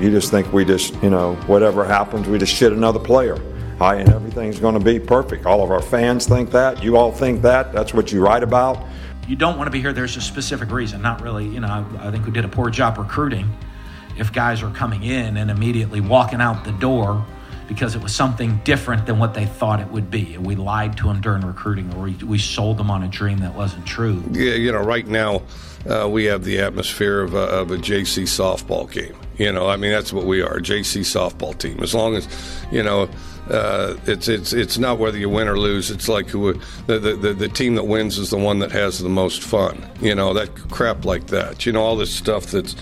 You just think we just, you know, whatever happens, we just shit another player. Hi, and everything's going to be perfect. All of our fans think that. You all think that. That's what you write about. You don't want to be here. There's a specific reason. Not really, you know, I, I think we did a poor job recruiting if guys are coming in and immediately walking out the door because it was something different than what they thought it would be. And we lied to them during recruiting or we, we sold them on a dream that wasn't true. Yeah, you know, right now uh, we have the atmosphere of a, of a JC softball game. You know, I mean, that's what we are, JC softball team. As long as, you know, uh, it's it's it's not whether you win or lose. It's like who the, the the team that wins is the one that has the most fun. You know that crap like that. You know all this stuff that's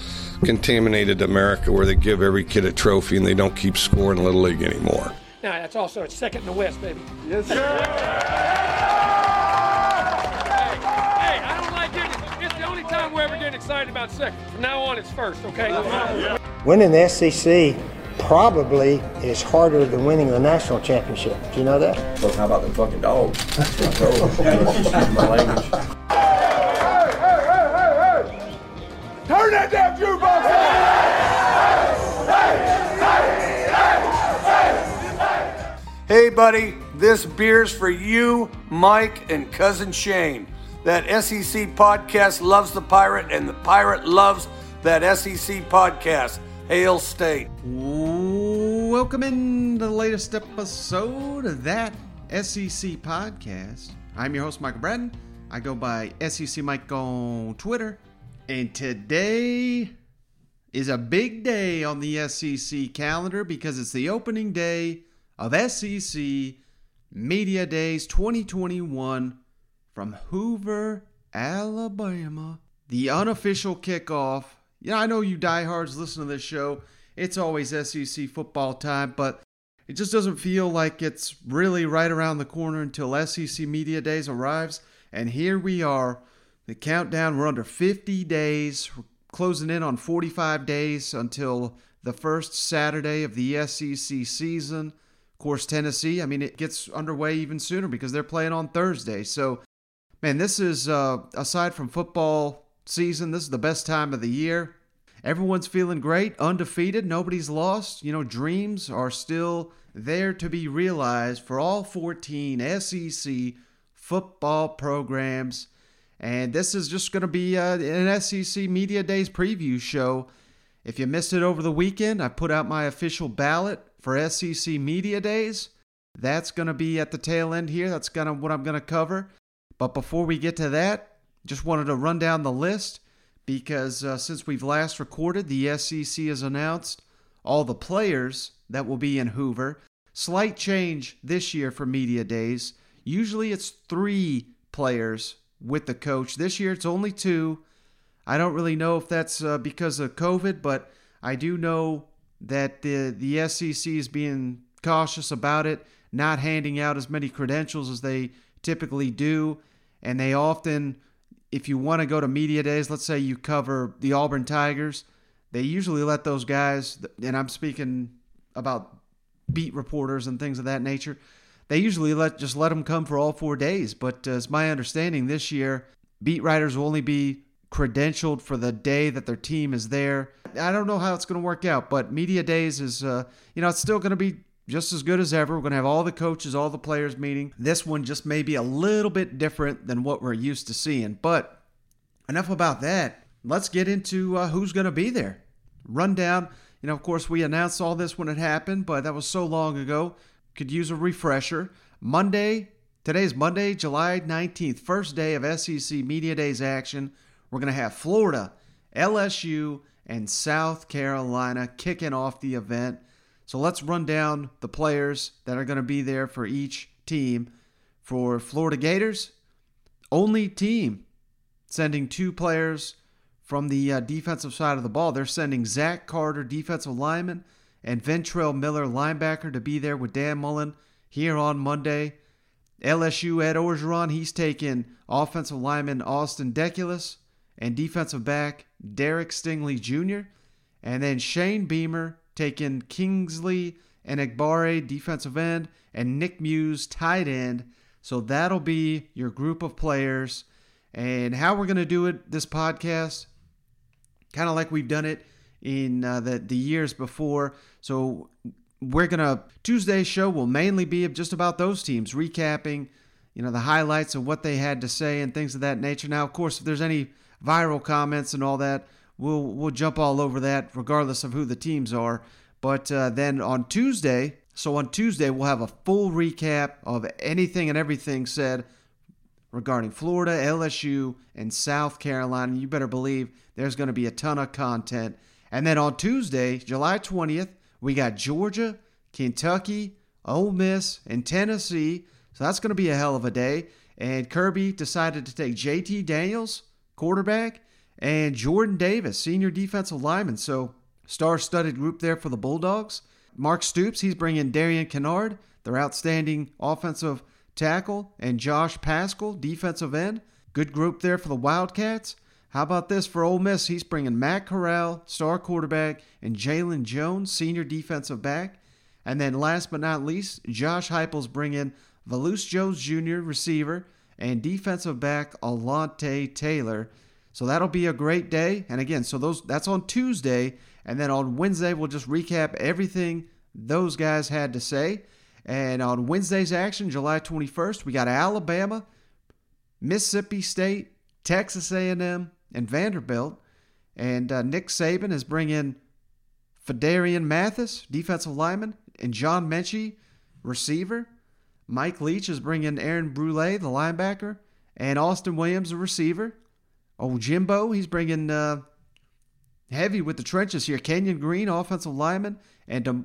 contaminated America where they give every kid a trophy and they don't keep scoring Little League anymore. Now, that's also it's second in the West, baby. Yes, sir. Excited about second. From now on, it's first, okay? Winning the SEC probably is harder than winning the national championship. Do you know that? Well, how about the fucking dogs? my language. Turn that damn jukebox Hey, buddy, this beer's for you, Mike, and cousin Shane. That SEC podcast loves the pirate, and the pirate loves that SEC podcast. Hail State. Welcome in to the latest episode of that SEC podcast. I'm your host, Michael Bratton. I go by SEC Mike on Twitter. And today is a big day on the SEC calendar because it's the opening day of SEC Media Days 2021 from Hoover, Alabama. The unofficial kickoff. Yeah, I know you diehards listen to this show. It's always SEC football time, but it just doesn't feel like it's really right around the corner until SEC Media Days arrives. And here we are. The countdown, we're under 50 days. We're closing in on 45 days until the first Saturday of the SEC season. Of course, Tennessee, I mean, it gets underway even sooner because they're playing on Thursday. So, man, this is, uh, aside from football season, this is the best time of the year. Everyone's feeling great, undefeated, nobody's lost. You know, dreams are still there to be realized for all 14 SEC football programs. And this is just going to be uh, an SEC Media Days preview show. If you missed it over the weekend, I put out my official ballot for SEC Media Days. That's going to be at the tail end here. That's kind of what I'm going to cover. But before we get to that, just wanted to run down the list because uh, since we've last recorded, the SEC has announced all the players that will be in Hoover. Slight change this year for Media Days. Usually it's three players with the coach. This year it's only two. I don't really know if that's uh, because of COVID, but I do know that the the SEC is being cautious about it, not handing out as many credentials as they typically do, and they often if you want to go to media days, let's say you cover the Auburn Tigers, they usually let those guys and I'm speaking about beat reporters and things of that nature they usually let just let them come for all four days. But uh, it's my understanding this year, beat writers will only be credentialed for the day that their team is there. I don't know how it's going to work out, but media days is, uh, you know, it's still going to be just as good as ever. We're going to have all the coaches, all the players meeting. This one just may be a little bit different than what we're used to seeing. But enough about that. Let's get into uh, who's going to be there. Rundown. You know, of course, we announced all this when it happened, but that was so long ago could use a refresher. Monday, today's Monday, July 19th, first day of SEC Media Days action. We're going to have Florida, LSU, and South Carolina kicking off the event. So let's run down the players that are going to be there for each team. For Florida Gators, only team sending two players from the uh, defensive side of the ball. They're sending Zach Carter, defensive lineman, and Ventrell Miller, linebacker, to be there with Dan Mullen here on Monday. LSU Ed Orgeron, he's taking offensive lineman Austin Deculus and defensive back Derek Stingley Jr. And then Shane Beamer taking Kingsley Enagbare, defensive end, and Nick Muse, tight end. So that'll be your group of players. And how we're going to do it, this podcast, kind of like we've done it in uh, the the years before. So we're gonna Tuesday's show will mainly be just about those teams, recapping, you know, the highlights of what they had to say and things of that nature. Now, of course, if there's any viral comments and all that, we'll we'll jump all over that, regardless of who the teams are. But uh, then on Tuesday, so on Tuesday we'll have a full recap of anything and everything said regarding Florida, LSU, and South Carolina. You better believe there's going to be a ton of content. And then on Tuesday, July 20th, we got Georgia, Kentucky, Ole Miss, and Tennessee. So that's going to be a hell of a day. And Kirby decided to take JT Daniels, quarterback, and Jordan Davis, senior defensive lineman. So star studded group there for the Bulldogs. Mark Stoops, he's bringing Darian Kinnard, their outstanding offensive tackle, and Josh Paschal, defensive end. Good group there for the Wildcats. How about this for Ole Miss? He's bringing Matt Corral, star quarterback, and Jalen Jones, senior defensive back. And then last but not least, Josh Heupel's bringing Velus Jones Jr., receiver, and defensive back Alontae Taylor. So that'll be a great day. And again, so those that's on Tuesday, and then on Wednesday we'll just recap everything those guys had to say. And on Wednesday's action, July 21st, we got Alabama, Mississippi State, Texas A&M, and Vanderbilt. And uh, Nick Saban is bringing Phidarian Mathis, defensive lineman, and John Metchie, receiver. Mike Leach is bringing Aaron Brule, the linebacker, and Austin Williams, the receiver. Oh, Jimbo, he's bringing uh, heavy with the trenches here. Kenyon Green, offensive lineman, and De-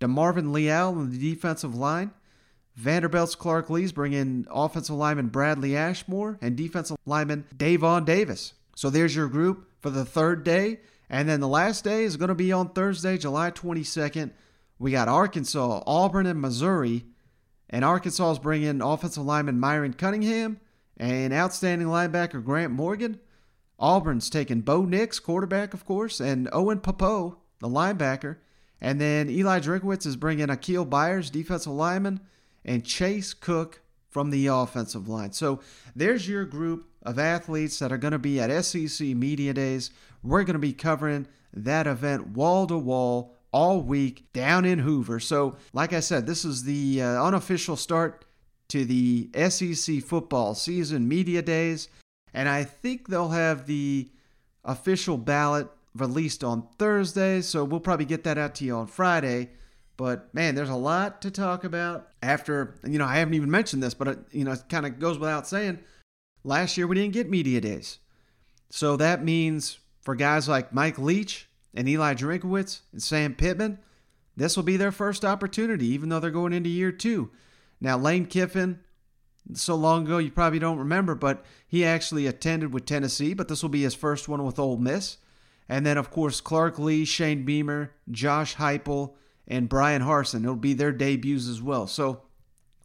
DeMarvin Leal on the defensive line. Vanderbilt's Clark Lea's bringing offensive lineman Bradley Ashmore and defensive lineman Daevion Davis. So there's your group for the third day. And then the last day is going to be on Thursday, July 22nd. We got Arkansas, Auburn, and Missouri. And Arkansas is bringing offensive lineman Myron Cunningham and outstanding linebacker Grant Morgan. Auburn's taking Bo Nix, quarterback, of course, and Owen Pappoe, the linebacker. And then Eli Drinkwitz is bringing Akial Byers, defensive lineman, and Case Cook from the offensive line. So there's your group of athletes that are going to be at SEC Media Days. We're going to be covering that event wall to wall all week down in Hoover. So, like I said, this is the uh, unofficial start to the SEC football season media days. And I think they'll have the official ballot released on Thursday. So we'll probably get that out to you on Friday. But man, there's a lot to talk about. After, you know, I haven't even mentioned this, but it, you know, it kind of goes without saying. Last year we didn't get media days. So that means for guys like Mike Leach and Eli Drinkwitz and Sam Pittman, this will be their first opportunity, even though they're going into year two. Now, Lane Kiffin, so long ago you probably don't remember, but he actually attended with Tennessee, but this will be his first one with Ole Miss. And then, of course, Clark Lea, Shane Beamer, Josh Heupel, and Bryan Harsin. It'll be their debuts as well. So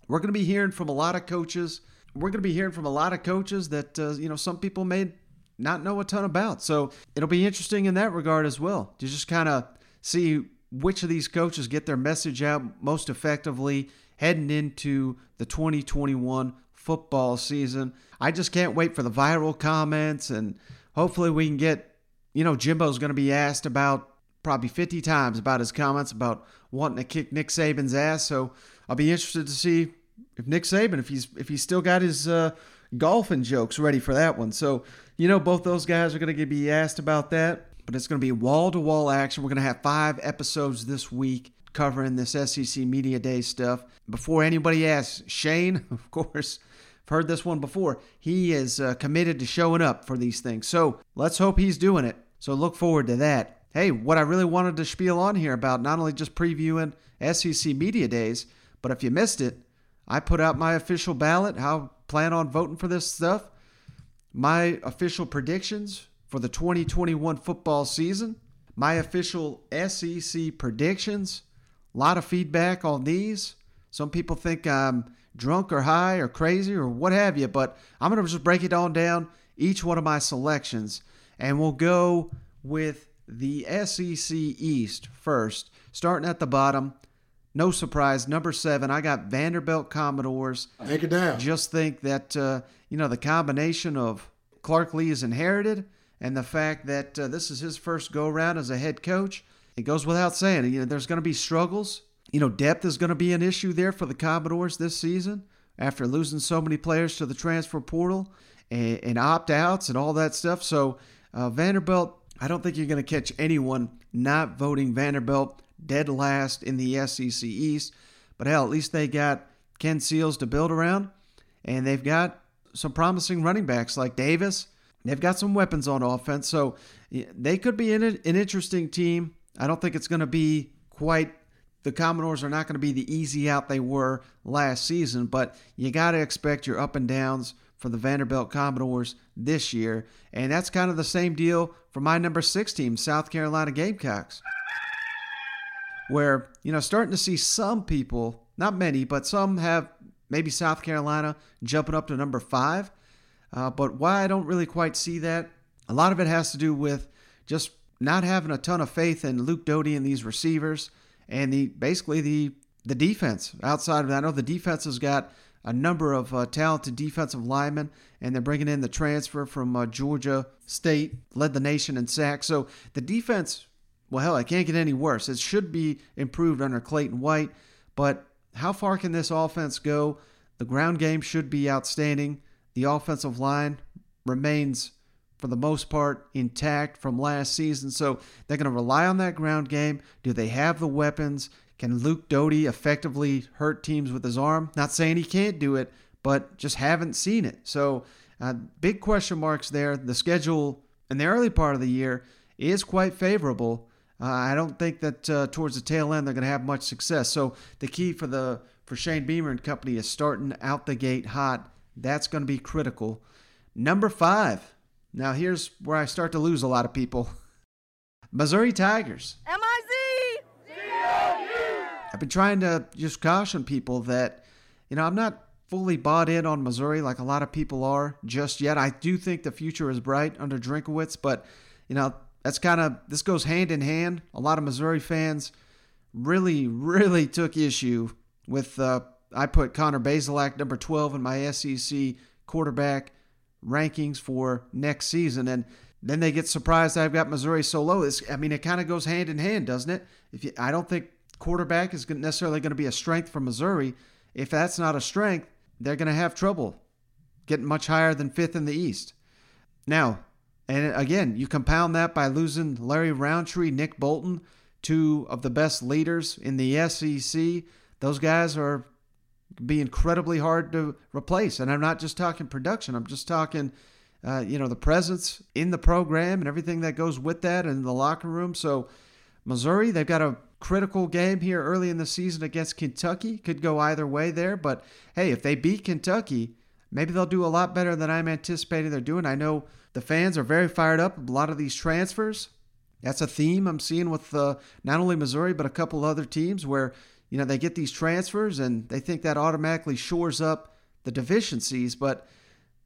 we're going to be hearing from a lot of coaches. We're going to be hearing from a lot of coaches that, uh, you know, some people may not know a ton about. So it'll be interesting in that regard as well to just kind of see which of these coaches get their message out most effectively heading into the 2021 football season. I just can't wait for the viral comments and hopefully we can get, you know, Jimbo's going to be asked about probably 50 times about his comments about wanting to kick Nick Saban's ass. So I'll be interested to see if Nick Saban, if he's if he's still got his uh, golfing jokes ready for that one. So you know, both those guys are going to be asked about that. But it's going to be wall to wall action. We're going to have five episodes this week covering this SEC Media Day stuff. Before anybody asks, Shane, of course, I've heard this one before. He is uh, committed to showing up for these things. So let's hope he's doing it. So look forward to that hey, what I really wanted to spiel on here about not only just previewing SEC Media Days, but if you missed it, I put out my official ballot, how plan on voting for this stuff, my official predictions for the 2021 football season, my official SEC predictions, a lot of feedback on these. Some people think I'm drunk or high or crazy or what have you, but I'm going to just break it all down, each one of my selections, and we'll go with the SEC East first, starting at the bottom. No surprise, number seven. I got Vanderbilt Commodores. Take it down. Just think that uh, you know the combination of Clark Lea is inherited, and the fact that uh, this is his first go around as a head coach. It goes without saying, you know, there's going to be struggles. You know, depth is going to be an issue there for the Commodores this season after losing so many players to the transfer portal and, and opt outs and all that stuff. So, uh, Vanderbilt, I don't think you're going to catch anyone not voting Vanderbilt dead last in the SEC East. But hell, at least they got Ken Seals to build around, and they've got some promising running backs like Davis. They've got some weapons on offense, so they could be an, an interesting team. I don't think it's going to be quite. The Commodores are not going to be the easy out they were last season, but you got to expect your up and downs for the Vanderbilt Commodores this year. And that's kind of the same deal for my number six team, South Carolina Gamecocks. Where, you know, starting to see some people, not many, but some have maybe South Carolina jumping up to number five. Uh, but why I don't really quite see that, a lot of it has to do with just not having a ton of faith in Luke Doty and these receivers and the basically the the defense outside of that. I know the defense has got a number of uh, talented defensive linemen, and they're bringing in the transfer from uh, Georgia State, led the nation in sacks. So the defense, well, hell, it can't get any worse. It should be improved under Clayton White, but how far can this offense go? The ground game should be outstanding. The offensive line remains, for the most part, intact from last season. So they're going to rely on that ground game. Do they have the weapons? Can Luke Doty effectively hurt teams with his arm? Not saying he can't do it, but just haven't seen it. So, uh, big question marks there. The schedule in the early part of the year is quite favorable. Uh, I don't think that uh, towards the tail end they're going to have much success. So the key for the for Shane Beamer and company is starting out the gate hot. That's going to be critical. Number five. Now here's where I start to lose a lot of people. Missouri Tigers. I've been trying to just caution people that, you know, I'm not fully bought in on Missouri like a lot of people are just yet. I do think the future is bright under Drinkwitz, but, you know, that's kind of, this goes hand in hand. A lot of Missouri fans really, really took issue with, uh, I put Connor Bazelak number 12 in my SEC quarterback rankings for next season. And then they get surprised I've got Missouri so low. It's, I mean, it kind of goes hand in hand, doesn't it? If you, I don't think quarterback is necessarily going to be a strength for Missouri. If that's not a strength, they're going to have trouble getting much higher than fifth in the East. Now, and again, you compound that by losing Larry Rountree, Nick Bolton, two of the best leaders in the SEC. Those guys are be incredibly hard to replace. And I'm not just talking production. I'm just talking, uh, you know, the presence in the program and everything that goes with that and the locker room. So Missouri, they've got a critical game here early in the season against Kentucky. Could go either way there, but hey, if they beat Kentucky, maybe they'll do a lot better than I'm anticipating they're doing. I know the fans are very fired up. A lot of these transfers. That's a theme I'm seeing with uh, not only Missouri but a couple other teams where you know they get these transfers and they think that automatically shores up the deficiencies, but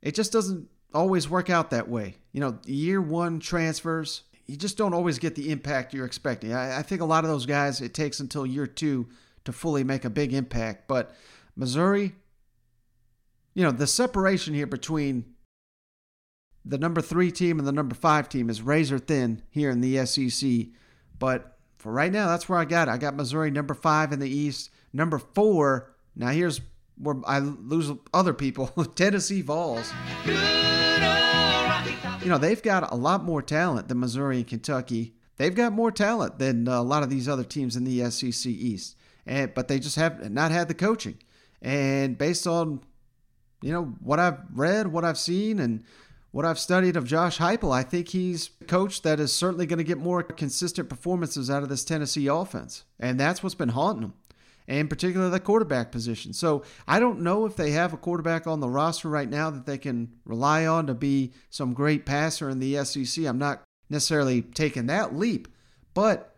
it just doesn't always work out that way. You know, year one transfers you just don't always get the impact you're expecting. I, I think a lot of those guys, it takes until year two to fully make a big impact. But Missouri, you know, the separation here between the number three team and the number five team is razor thin here in the SEC. But for right now, that's where I got it. I got Missouri number five in the East. Number four, now here's where I lose other people Tennessee Vols you know, they've got a lot more talent than Missouri and Kentucky. They've got more talent than uh, a lot of these other teams in the SEC East. And, but they just have not had the coaching. And based on, you know, what I've read, what I've seen, and what I've studied of Josh Heupel, I think he's a coach that is certainly going to get more consistent performances out of this Tennessee offense. And that's what's been haunting them and particularly the quarterback position. So I don't know if they have a quarterback on the roster right now that they can rely on to be some great passer in the SEC. I'm not necessarily taking that leap, but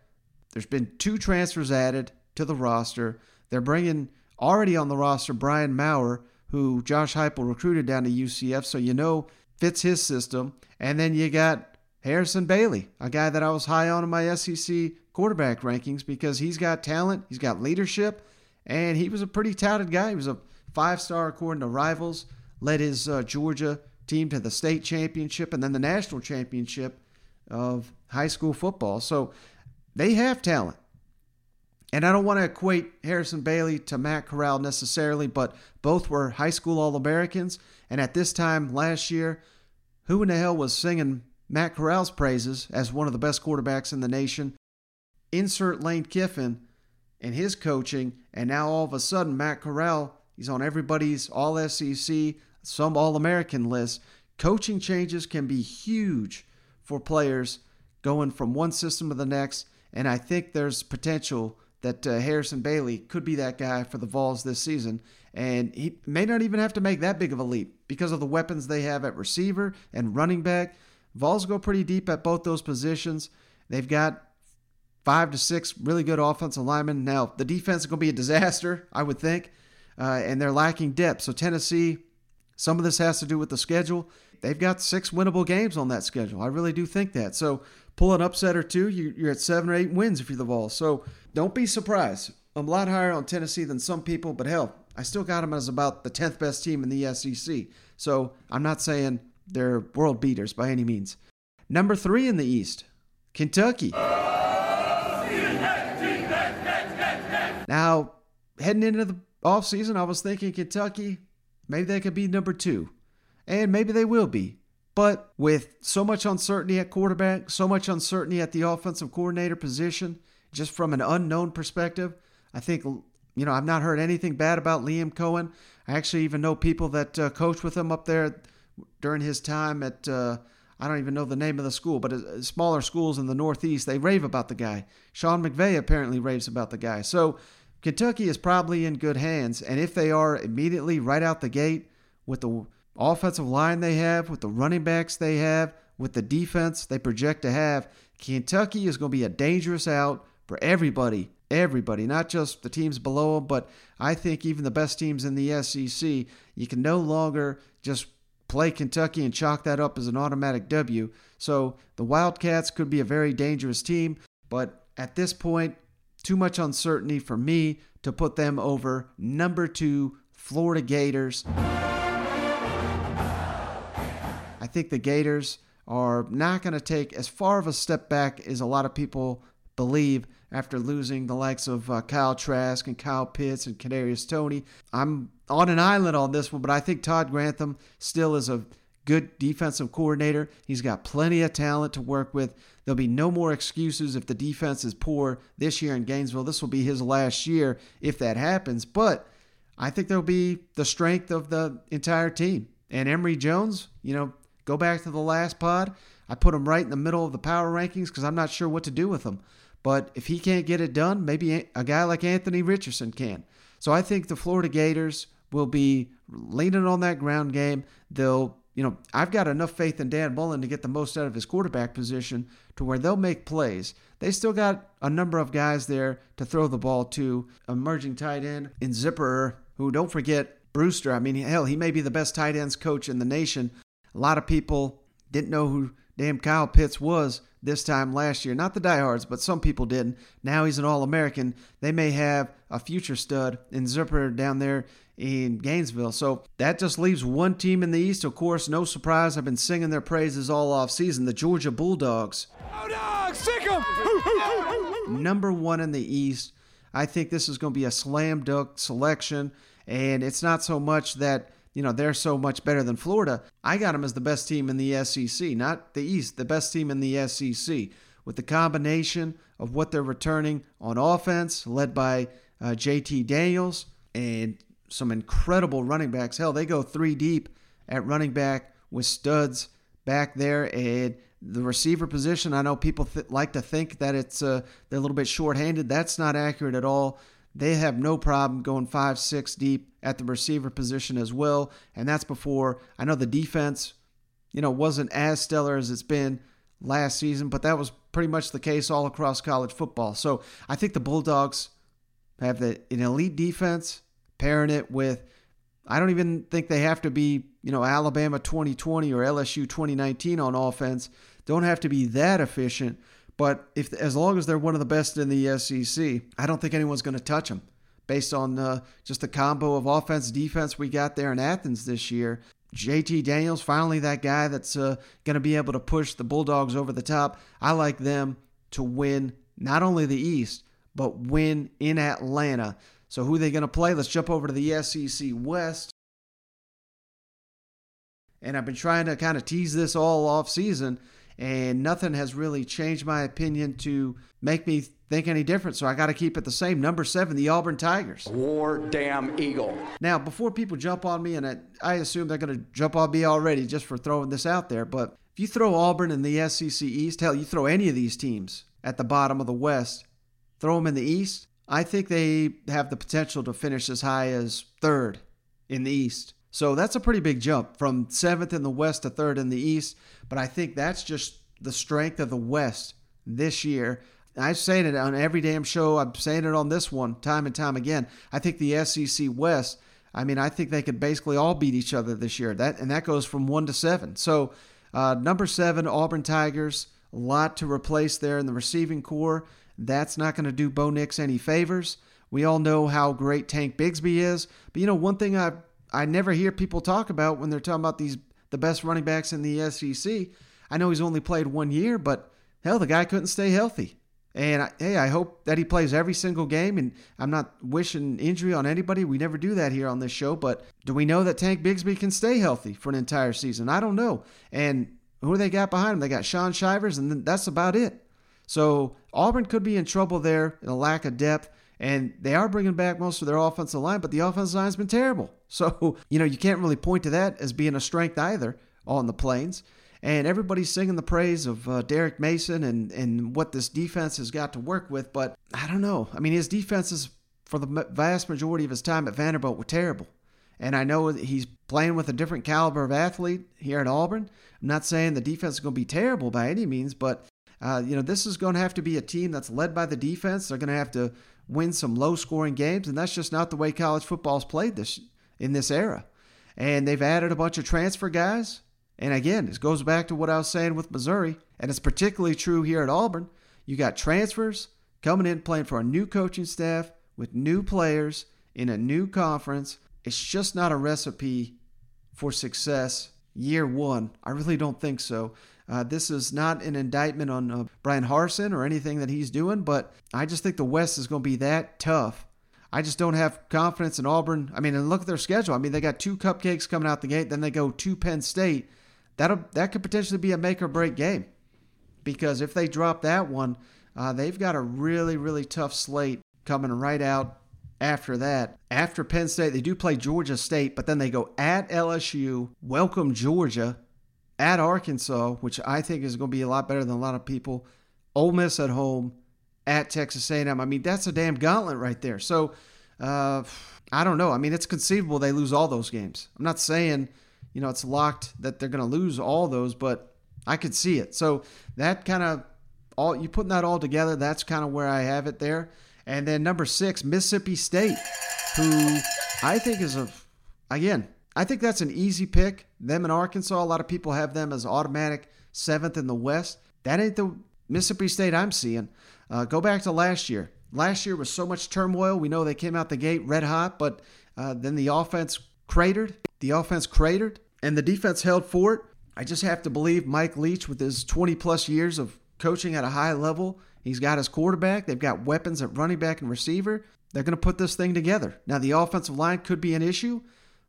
there's been two transfers added to the roster. They're bringing already on the roster Brian Maurer, who Josh Heupel recruited down to UCF, so you know fits his system. And then you got Harrison Bailey, a guy that I was high on in my SEC quarterback rankings because he's got talent, he's got leadership, and he was a pretty touted guy. He was a five star according to Rivals, led his uh, Georgia team to the state championship and then the national championship of high school football. So they have talent. And I don't want to equate Harrison Bailey to Matt Corral necessarily, but both were high school All Americans. And at this time last year, who in the hell was singing Matt Corral's praises as one of the best quarterbacks in the nation? Insert Lane Kiffin and his coaching, and now all of a sudden, Matt Corral, he's on everybody's All SEC, some All American list. Coaching changes can be huge for players going from one system to the next, and I think there's potential that uh, Harrison Bailey could be that guy for the Vols this season. And he may not even have to make that big of a leap because of the weapons they have at receiver and running back. Vols go pretty deep at both those positions. They've got five to six really good offensive linemen. Now, the defense is going to be a disaster, I would think, uh, and they're lacking depth. So, Tennessee, some of this has to do with the schedule. They've got six winnable games on that schedule. I really do think that. So, pull an upset or two, you're at seven or eight wins if you're the Vols. So, don't be surprised. I'm a lot higher on Tennessee than some people, but hell, I still got them as about the 10th best team in the SEC. So, I'm not saying they're world beaters by any means. Number three in the East, Kentucky. Now, heading into the offseason, I was thinking Kentucky, maybe they could be number two. And maybe they will be. But with so much uncertainty at quarterback, so much uncertainty at the offensive coordinator position, just from an unknown perspective, I think, you know, I've not heard anything bad about Liam Coen. I actually even know people that uh, coached with him up there during his time at, uh, I don't even know the name of the school, but uh, smaller schools in the Northeast, they rave about the guy. Sean McVay apparently raves about the guy. So Kentucky is probably in good hands. And if they are immediately right out the gate with the offensive line they have, with the running backs they have, with the defense they project to have, Kentucky is going to be a dangerous out for everybody. Everybody, not just the teams below them, but I think even the best teams in the SEC. You can no longer just play Kentucky and chalk that up as an automatic W. So the Wildcats could be a very dangerous team, but at this point, too much uncertainty for me to put them over number two Florida Gators. Think the Gators are not going to take as far of a step back as a lot of people believe after losing the likes of uh, Kyle Trask and Kyle Pitts and Kadarius Toney. I'm on an island on this one, but I think Todd Grantham still is a good defensive coordinator. He's got plenty of talent to work with. There'll be no more excuses if the defense is poor this year in Gainesville. This will be his last year if that happens. But I think there'll be the strength of the entire team. And Emory Jones, you know, go back to the last pod. I put him right in the middle of the power rankings because I'm not sure what to do with him. But if he can't get it done, maybe a guy like Anthony Richardson can. So I think the Florida Gators will be leaning on that ground game. They'll you know, I've got enough faith in Dan Mullen to get the most out of his quarterback position to where they'll make plays. They still got a number of guys there to throw the ball to. Emerging tight end in Zipperer, who don't forget Brewster. I mean, hell, he may be the best tight ends coach in the nation. A lot of people didn't know who damn Kyle Pitts was this time last year. Not the diehards, but some people didn't. Now he's an All American. They may have a future stud in Zipperer down there in Gainesville. So that just leaves one team in the East. Of course, no surprise, I've been singing their praises all off season. The Georgia Bulldogs. Bulldogs, sick them! Number one in the East. I think this is going to be a slam dunk selection, and it's not so much that you know they're so much better than Florida. I got them as the best team in the SEC, not the East, the best team in the SEC. With the combination of what they're returning on offense, led by uh, JT Daniels, and some incredible running backs. Hell, they go three deep at running back with studs back there. And the receiver position, I know people th- like to think that it's uh, they're a little bit short-handed. That's not accurate at all. They have no problem going five, six deep at the receiver position as well. And that's before I know the defense, you know, wasn't as stellar as it's been last season, but that was pretty much the case all across college football. So I think the Bulldogs have the, an elite defense pairing it with I don't even think they have to be, you know, Alabama 2020 or LSU 2019 on offense. Don't have to be that efficient, but if as long as they're one of the best in the SEC, I don't think anyone's going to touch them based on uh, just the combo of offense defense we got there in Athens this year. JT Daniels, finally that guy that's uh, going to be able to push the Bulldogs over the top. I like them to win not only the East, but win in Atlanta. So who are they going to play? Let's jump over to the SEC West. And I've been trying to kind of tease this all off season, and nothing has really changed my opinion to make me think any different. So I got to keep it the same. Number seven, the Auburn Tigers. War damn eagle. Now, before people jump on me, and I, I assume they're going to jump on me already just for throwing this out there, but if you throw Auburn in the SEC East, hell, you throw any of these teams at the bottom of the West, throw them in the East, I think they have the potential to finish as high as third in the East. So that's a pretty big jump from seventh in the West to third in the East. But I think that's just the strength of the West this year. I've said it on every damn show. I'm saying it on this one time and time again. I think the SEC West. I mean, I think they could basically all beat each other this year. That and that goes from one to seven. So uh, number seven, Auburn Tigers. A lot to replace there in the receiving corps. That's not going to do Bo Nix any favors. We all know how great Tank Bigsby is, but you know one thing I I never hear people talk about when they're talking about these the best running backs in the SEC. I know he's only played one year, but hell, the guy couldn't stay healthy. And I, hey, I hope that he plays every single game. And I'm not wishing injury on anybody. We never do that here on this show. But do we know that Tank Bigsby can stay healthy for an entire season? I don't know. And who they got behind him? They got Shaun Shivers, and that's about it. So Auburn could be in trouble there in a lack of depth. And they are bringing back most of their offensive line, but the offensive line's been terrible. So, you know, you can't really point to that as being a strength either on the Plains. And everybody's singing the praise of uh, Derek Mason and, and what this defense has got to work with. But I don't know. I mean, his defenses, for the vast majority of his time at Vanderbilt, were terrible. And I know he's playing with a different caliber of athlete here at Auburn. I'm not saying the defense is going to be terrible by any means, but uh, you know this is going to have to be a team that's led by the defense. They're going to have to win some low-scoring games, and that's just not the way college football's played this in this era. And they've added a bunch of transfer guys. And again, this goes back to what I was saying with Missouri, and it's particularly true here at Auburn. You got transfers coming in playing for a new coaching staff with new players in a new conference. It's just not a recipe for success year one. I really don't think so. Uh, this is not an indictment on uh, Bryan Harsin or anything that he's doing, but I just think the West is going to be that tough I just don't have confidence in Auburn. I mean, and look at their schedule. I mean, they got two cupcakes coming out the gate, then they go to Penn State. That'll that could potentially be a make or break game, because if they drop that one, uh, they've got a really really tough slate coming right out after that. After Penn State, they do play Georgia State, but then they go at LSU, welcome Georgia, at Arkansas, which I think is going to be a lot better than a lot of people. Ole Miss at home, at Texas A&M. I mean, that's a damn gauntlet right there. So, uh, I don't know. I mean, it's conceivable they lose all those games. I'm not saying, you know, it's locked that they're going to lose all those, but I could see it. So that kind of all you putting that all together, that's kind of where I have it there. And then number six, Mississippi State, who I think is a again, I think that's an easy pick. Them in Arkansas, a lot of people have them as automatic seventh in the West. That ain't the Mississippi State I'm seeing. Uh, go back to last year. Last year was so much turmoil. We know they came out the gate red hot, but uh, then the offense cratered. The offense cratered, and the defense held for it. I just have to believe Mike Leach, with his 20 plus years of coaching at a high level, he's got his quarterback. They've got weapons at running back and receiver. They're going to put this thing together. Now, the offensive line could be an issue,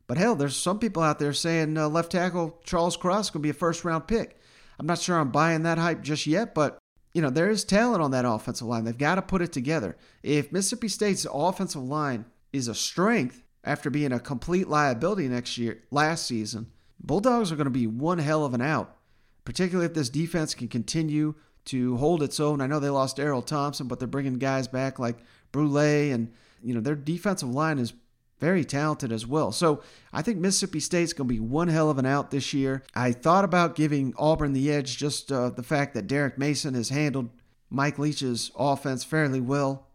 but hell, there's some people out there saying uh, left tackle Charles Cross going to be a first round pick. I'm not sure I'm buying that hype just yet, but you know, there is talent on that offensive line. They've got to put it together. If Mississippi State's offensive line is a strength after being a complete liability next year, last season, Bulldogs are going to be one hell of an out, particularly if this defense can continue to hold its own. I know they lost Erroll Thompson, but they're bringing guys back like Brule, and you know their defensive line is very talented as well. So I think Mississippi State's going to be one hell of an out this year. I thought about giving Auburn the edge, just uh, the fact that Derek Mason has handled Mike Leach's offense fairly well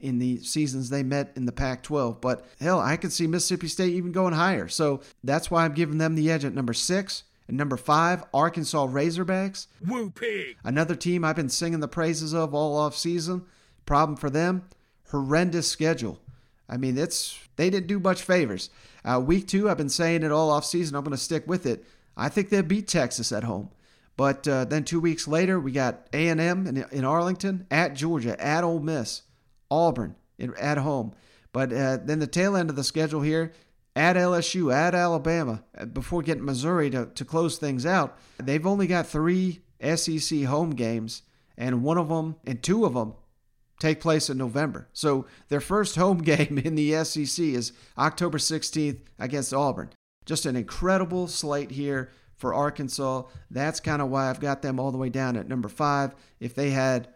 in the seasons they met in the Pac 12. But hell, I could see Mississippi State even going higher. So that's why I'm giving them the edge at number six. And number five, Arkansas Razorbacks. Woo pig. Another team I've been singing the praises of all off season. Problem for them, horrendous schedule. I mean, it's they didn't do much favors. Uh, week two, I've been saying it all off season. I'm going to stick with it. I think they'll beat Texas at home. But uh, then two weeks later, we got A&M in, in Arlington, at Georgia, at Ole Miss, Auburn in, at home. But uh, then the tail end of the schedule here, at LSU, at Alabama, uh, before getting Missouri to, to close things out. They've only got three SEC home games, and one of them and two of them take place in November. So their first home game in the SEC is October 16th against Auburn. Just an incredible slate here for Arkansas. That's kind of why I've got them all the way down at number five. If they had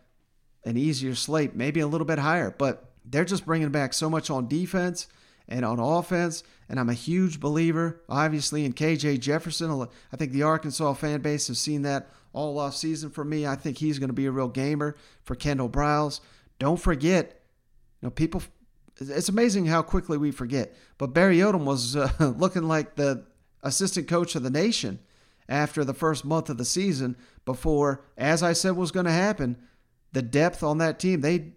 an easier slate, maybe a little bit higher, but they're just bringing back so much on defense and on offense. And I'm a huge believer, obviously, in KJ Jefferson. I think the Arkansas fan base has seen that all off season for me. I think he's going to be a real gamer for Kendall Briles. Don't forget, you know, people. It's amazing how quickly we forget. But Barry Odom was uh, looking like the assistant coach of the nation after the first month of the season. Before, as I said, was going to happen, the depth on that team. They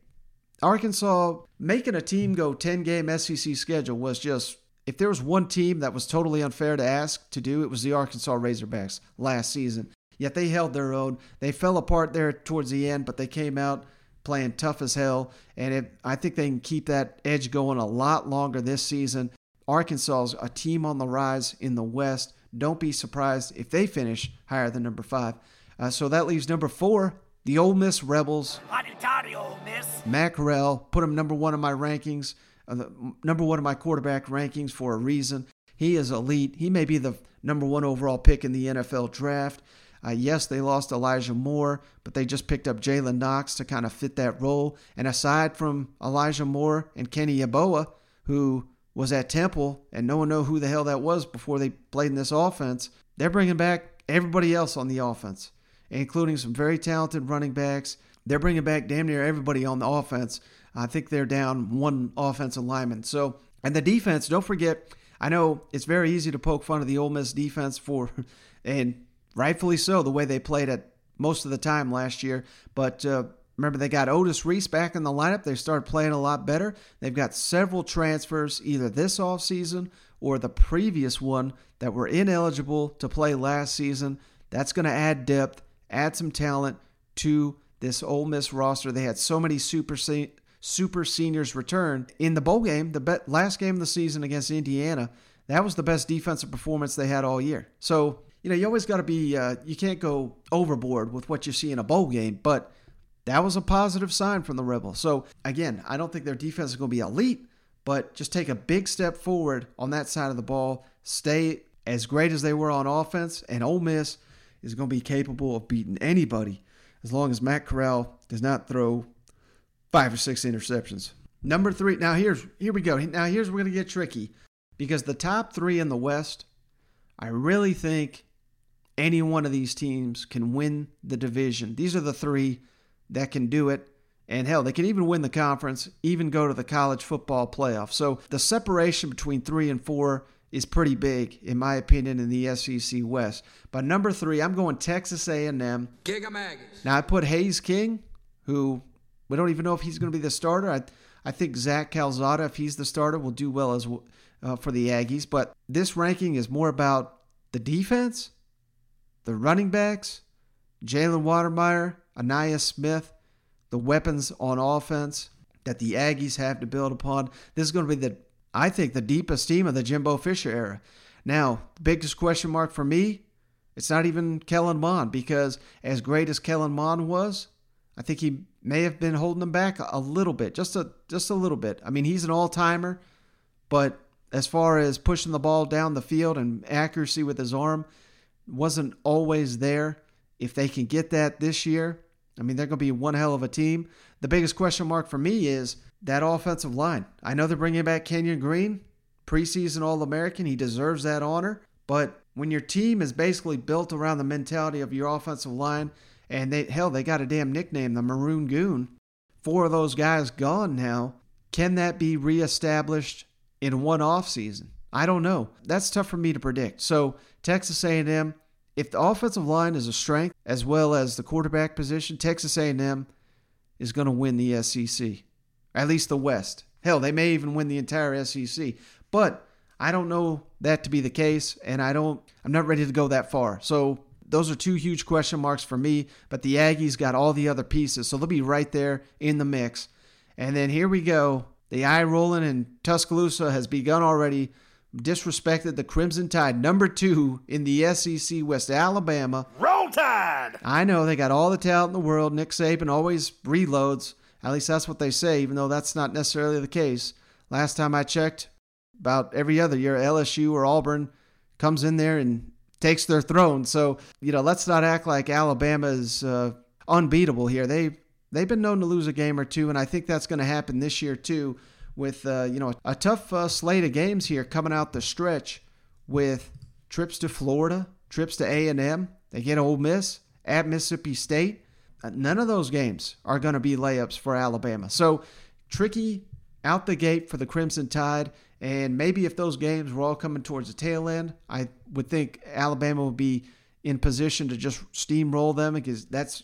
Arkansas making a team go 10 game SEC schedule was just if there was one team that was totally unfair to ask to do, it was the Arkansas Razorbacks last season. Yet they held their own. They fell apart there towards the end, but they came out playing tough as hell. And it, I think they can keep that edge going a lot longer this season. Arkansas is a team on the rise in the West. Don't be surprised if they finish higher than number five. Uh, so that leaves number four, the Ole Miss Rebels. Toddy, Ole Miss. Matt Corral, put him number one in my rankings, uh, the, number one in my quarterback rankings for a reason. He is elite. He may be the number one overall pick in the NFL draft. Uh, yes, they lost Elijah Moore, but they just picked up Jalen Knox to kind of fit that role. And aside from Elijah Moore and Kenny Yeboah, who was at Temple, and no one knew who the hell that was before they played in this offense, they're bringing back everybody else on the offense, including some very talented running backs. They're bringing back damn near everybody on the offense. I think they're down one offensive lineman. So, and the defense, don't forget, I know it's very easy to poke fun of the Ole Miss defense for, and rightfully so, the way they played it most of the time last year. But uh, remember, they got Otis Reese back in the lineup. They started playing a lot better. They've got several transfers either this offseason or the previous one that were ineligible to play last season. That's going to add depth, add some talent to this Ole Miss roster. They had so many super se- super seniors return in the bowl game, the be- last game of the season against Indiana. That was the best defensive performance they had all year. So you know, you always got to be, uh, you can't go overboard with what you see in a bowl game, but that was a positive sign from the Rebels. So, again, I don't think their defense is going to be elite, but just take a big step forward on that side of the ball. Stay as great as they were on offense, and Ole Miss is going to be capable of beating anybody as long as Matt Corral does not throw five or six interceptions. Number three. Now here's here we go. Now here's where we're going to get tricky because the top three in the West, I really think any one of these teams can win the division. These are the three that can do it. And hell, they can even win the conference, even go to the college football playoff. So the separation between three and four is pretty big, in my opinion, in the SEC West. But number three, I'm going Texas A&M. Of Now I put Haynes King, who we don't even know if he's going to be the starter. I, I think Zach Calzada, if he's the starter, will do well as uh, for the Aggies. But this ranking is more about the defense the running backs, Jalen Wydermyer, Ainias Smith, the weapons on offense that the Aggies have to build upon. This is going to be the, I think, the deepest team of the Jimbo Fisher era. Now, the biggest question mark for me, it's not even Kellen Mond because as great as Kellen Mond was, I think he may have been holding them back a little bit, just a just a little bit. I mean, he's an all-timer, but as far as pushing the ball down the field and accuracy with his arm, wasn't always there. If they can get that this year, I mean, they're going to be one hell of a team. The biggest question mark for me is that offensive line. I know they're bringing back Kenyon Green, preseason All American. He deserves that honor. But when your team is basically built around the mentality of your offensive line, and they hell, they got a damn nickname, the Maroon Goon. Four of those guys gone now. Can that be reestablished in one off season? I don't know. That's tough for me to predict. So Texas A&M, if the offensive line is a strength as well as the quarterback position, Texas A&M is going to win the SEC, at least the West. Hell, they may even win the entire SEC. But I don't know that to be the case, and I don't. I'm not ready to go that far. So those are two huge question marks for me. But the Aggies got all the other pieces, so they'll be right there in the mix. And then here we go. The eye rolling in Tuscaloosa has begun already. Disrespected the Crimson Tide, number two in the SEC West, Alabama. Roll Tide! I know they got all the talent in the world. Nick Saban always reloads. At least that's what they say, even though that's not necessarily the case. Last time I checked, about every other year, LSU or Auburn comes in there and takes their throne. So, you know, let's not act like Alabama is uh, unbeatable here. They they've been known to lose a game or two, and I think that's going to happen this year too. With uh, you know a, tough uh, slate of games here coming out the stretch, with trips to Florida, trips to A and M. They get Ole Miss at Mississippi State. Uh, none of those games are going to be layups for Alabama. So tricky out the gate for the Crimson Tide. And maybe if those games were all coming towards the tail end, I would think Alabama would be in position to just steamroll them because that's,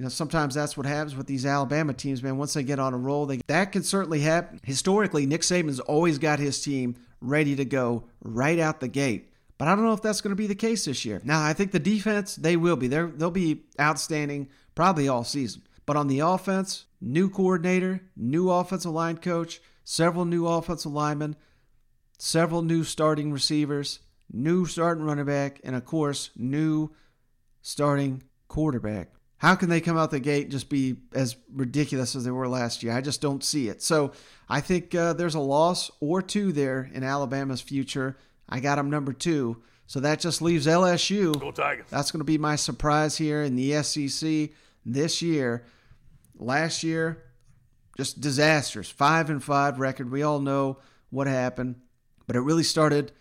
you know, sometimes that's what happens with these Alabama teams, man. Once they get on a roll, they that can certainly happen. Historically, Nick Saban's always got his team ready to go right out the gate. But I don't know if that's going to be the case this year. Now, I think the defense, they will be. They're, they'll be outstanding probably all season. But on the offense, new coordinator, new offensive line coach, several new offensive linemen, several new starting receivers, new starting running back, and of course, new starting quarterback. How can they come out the gate and just be as ridiculous as they were last year? I just don't see it. So I think uh, there's a loss or two there in Alabama's future. I got them number two. So that just leaves LSU. Go Tigers. That's going to be my surprise here in the SEC this year. Last year, just disasters. Five and five record. We all know what happened, but it really started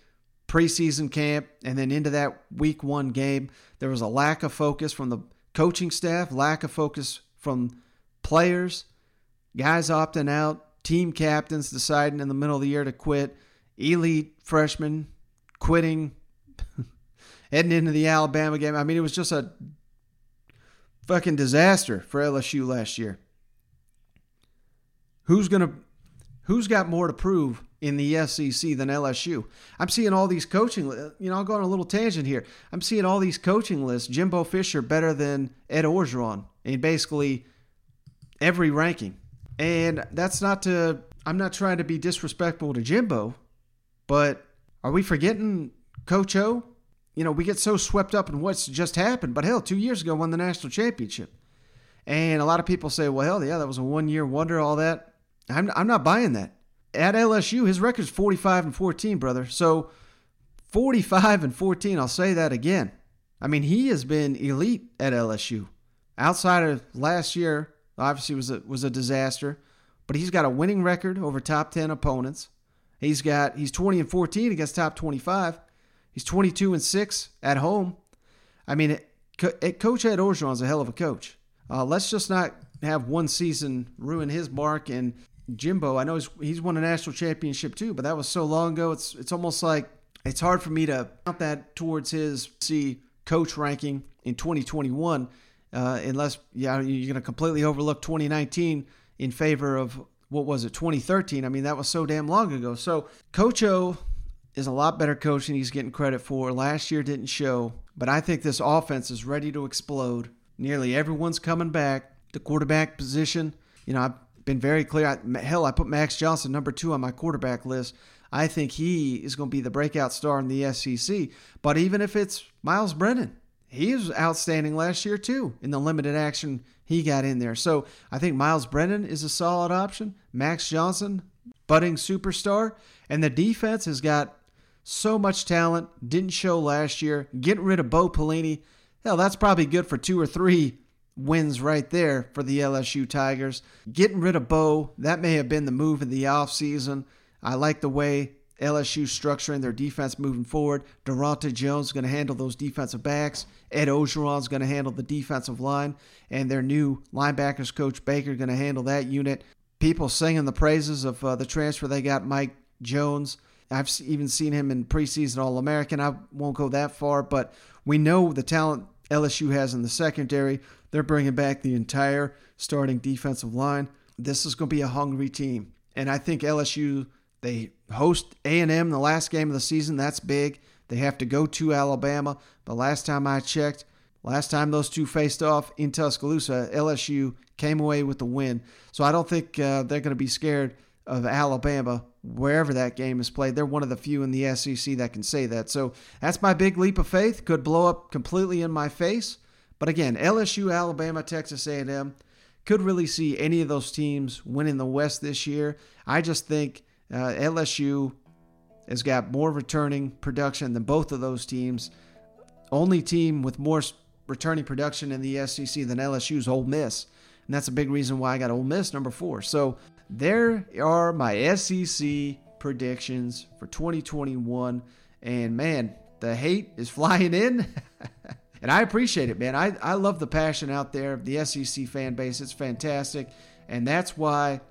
preseason camp and then into that week one game. There was a lack of focus from the coaching staff, lack of focus from players, guys opting out, team captains deciding in the middle of the year to quit, elite freshmen quitting, heading into the Alabama game. I mean, it was just a fucking disaster for LSU last year. Who's gonna who's got more to prove in the SEC than LSU? I'm seeing all these coaching you know, I'll go on a little tangent here. I'm seeing all these coaching lists, Jimbo Fisher better than Ed Orgeron in basically every ranking. And that's not to I'm not trying to be disrespectful to Jimbo, but are we forgetting Coach O? You know, we get so swept up in what's just happened, but hell, two years ago won the national championship. And a lot of people say, well, hell, yeah, that was a one year wonder, all that. I'm, I'm not buying that. At LSU, his record's 45 and 14, brother. So 45 and 14, I'll say that again. I mean, he has been elite at LSU. Outside of last year, obviously was a, was a disaster, but he's got a winning record over top 10 opponents. He's got he's 20 and 14 against top 25. He's 22 and 6 at home. I mean, Coach Ed Orgeron's a hell of a coach. Uh, let's just not have one season ruin his mark. And Jimbo, I know he's, he's won a national championship too, but that was so long ago. It's it's almost like it's hard for me to count that towards his see coach ranking in 2021, uh, unless yeah you're going to completely overlook 2019 in favor of what was it 2013. I mean that was so damn long ago. So Coach O is a lot better coach than he's getting credit for. Last year didn't show, but I think this offense is ready to explode. Nearly everyone's coming back. The quarterback position, you know, I've been very clear. I, hell, I put Max Johnson number two on my quarterback list. I think he is going to be the breakout star in the SEC. But even if it's Myles Brennan, he was outstanding last year too in the limited action he got in there. So I think Myles Brennan is a solid option. Max Johnson, budding superstar, and the defense has got so much talent. Didn't show last year. Getting rid of Bo Pelini, hell, that's probably good for two or three wins right there for the LSU Tigers. Getting rid of Bo, that may have been the move in the offseason. I like the way LSU structuring their defense moving forward. Daronte Jones is going to handle those defensive backs. Ed Orgeron is going to handle the defensive line. And their new linebackers coach Baker going to handle that unit. People singing the praises of uh, the transfer they got, Mike Jones. I've even seen him in preseason All American. I won't go that far, but we know the talent LSU has in the secondary. They're bringing back the entire starting defensive line. This is going to be a hungry team. and I think LSU they host A&M the last game of the season. That's big. They have to go to Alabama. But last time I checked, last time those two faced off in Tuscaloosa, LSU came away with the win. So I don't think uh, they're going to be scared of Alabama wherever that game is played. They're one of the few in the SEC that can say that. So that's my big leap of faith. Could blow up completely in my face. But again, LSU, Alabama, Texas A&M could really see any of those teams winning the West this year. I just think uh, LSU has got more returning production than both of those teams. Only team with more returning production in the SEC than LSU is Ole Miss. And that's a big reason why I got Ole Miss number four. So there are my SEC predictions for 2021. And man, the hate is flying in. and I appreciate it, man. I, I love the passion out there of the SEC fan base. It's fantastic. And that's why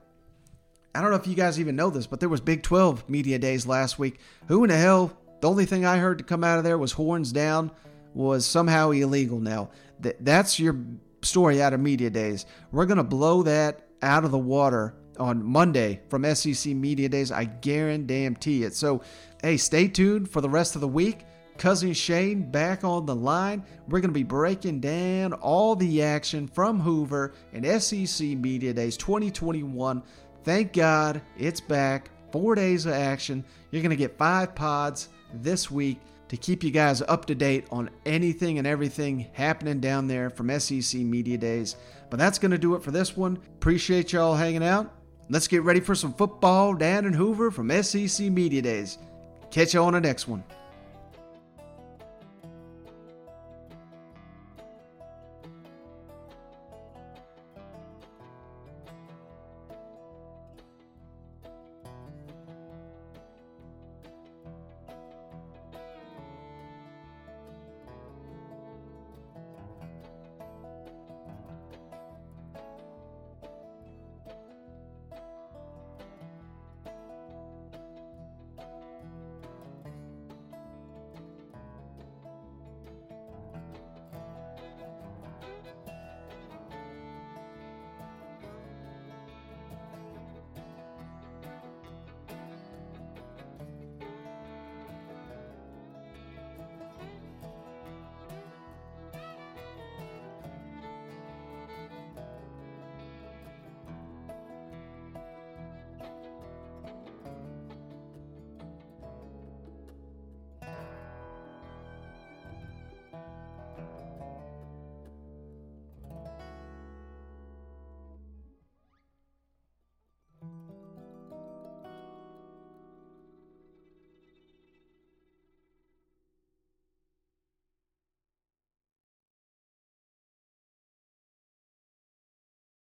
I don't know if you guys even know this, but there was Big 12 media days last week. Who in the hell? The only thing I heard to come out of there was horns down was somehow illegal now. Th- that's your story out of media days. We're going to blow that out of the water on Monday from SEC Media Days. I guarantee it. So, hey, stay tuned for the rest of the week. Cousin Shane back on the line. We're going to be breaking down all the action from Hoover and SEC Media Days 2021. Thank God it's back. Four days of action. You're going to get five pods this week to keep you guys up to date on anything and everything happening down there from SEC Media Days. But that's going to do it for this one. Appreciate y'all hanging out. Let's get ready for some football down and Hoover from SEC Media Days. Catch you on the next one.